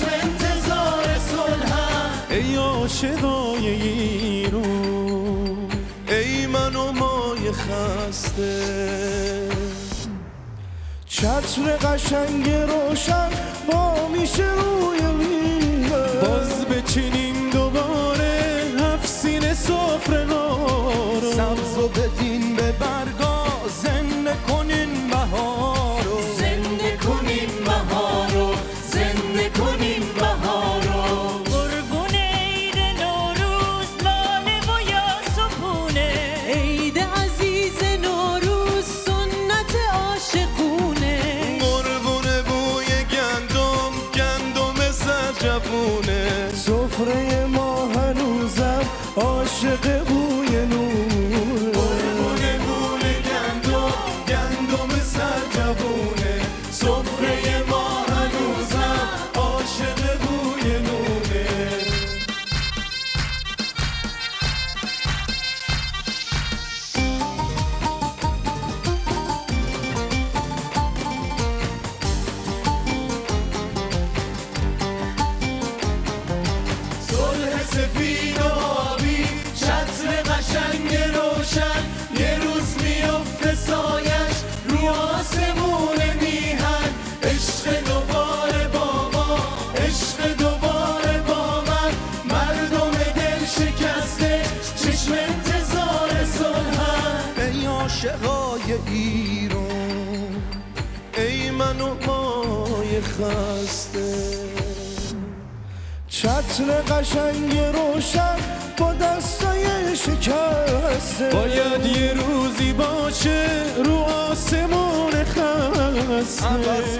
چشم انتظار صلحن ای عاشقای ایرون ای من و مای خسته. چتر قشنگ روشن با میشه روی میوه. باز بچینین دوباره هفسین سفره رو سبز و بدین به سفره ما هنوزم عاشق شکسته چشم انتظار صلحن ای عاشقای ایران ای من و مای خسته. چتر قشنگ روشن با دستای شکسته. باید یه روزی باشه رو آسمون خسته. عوض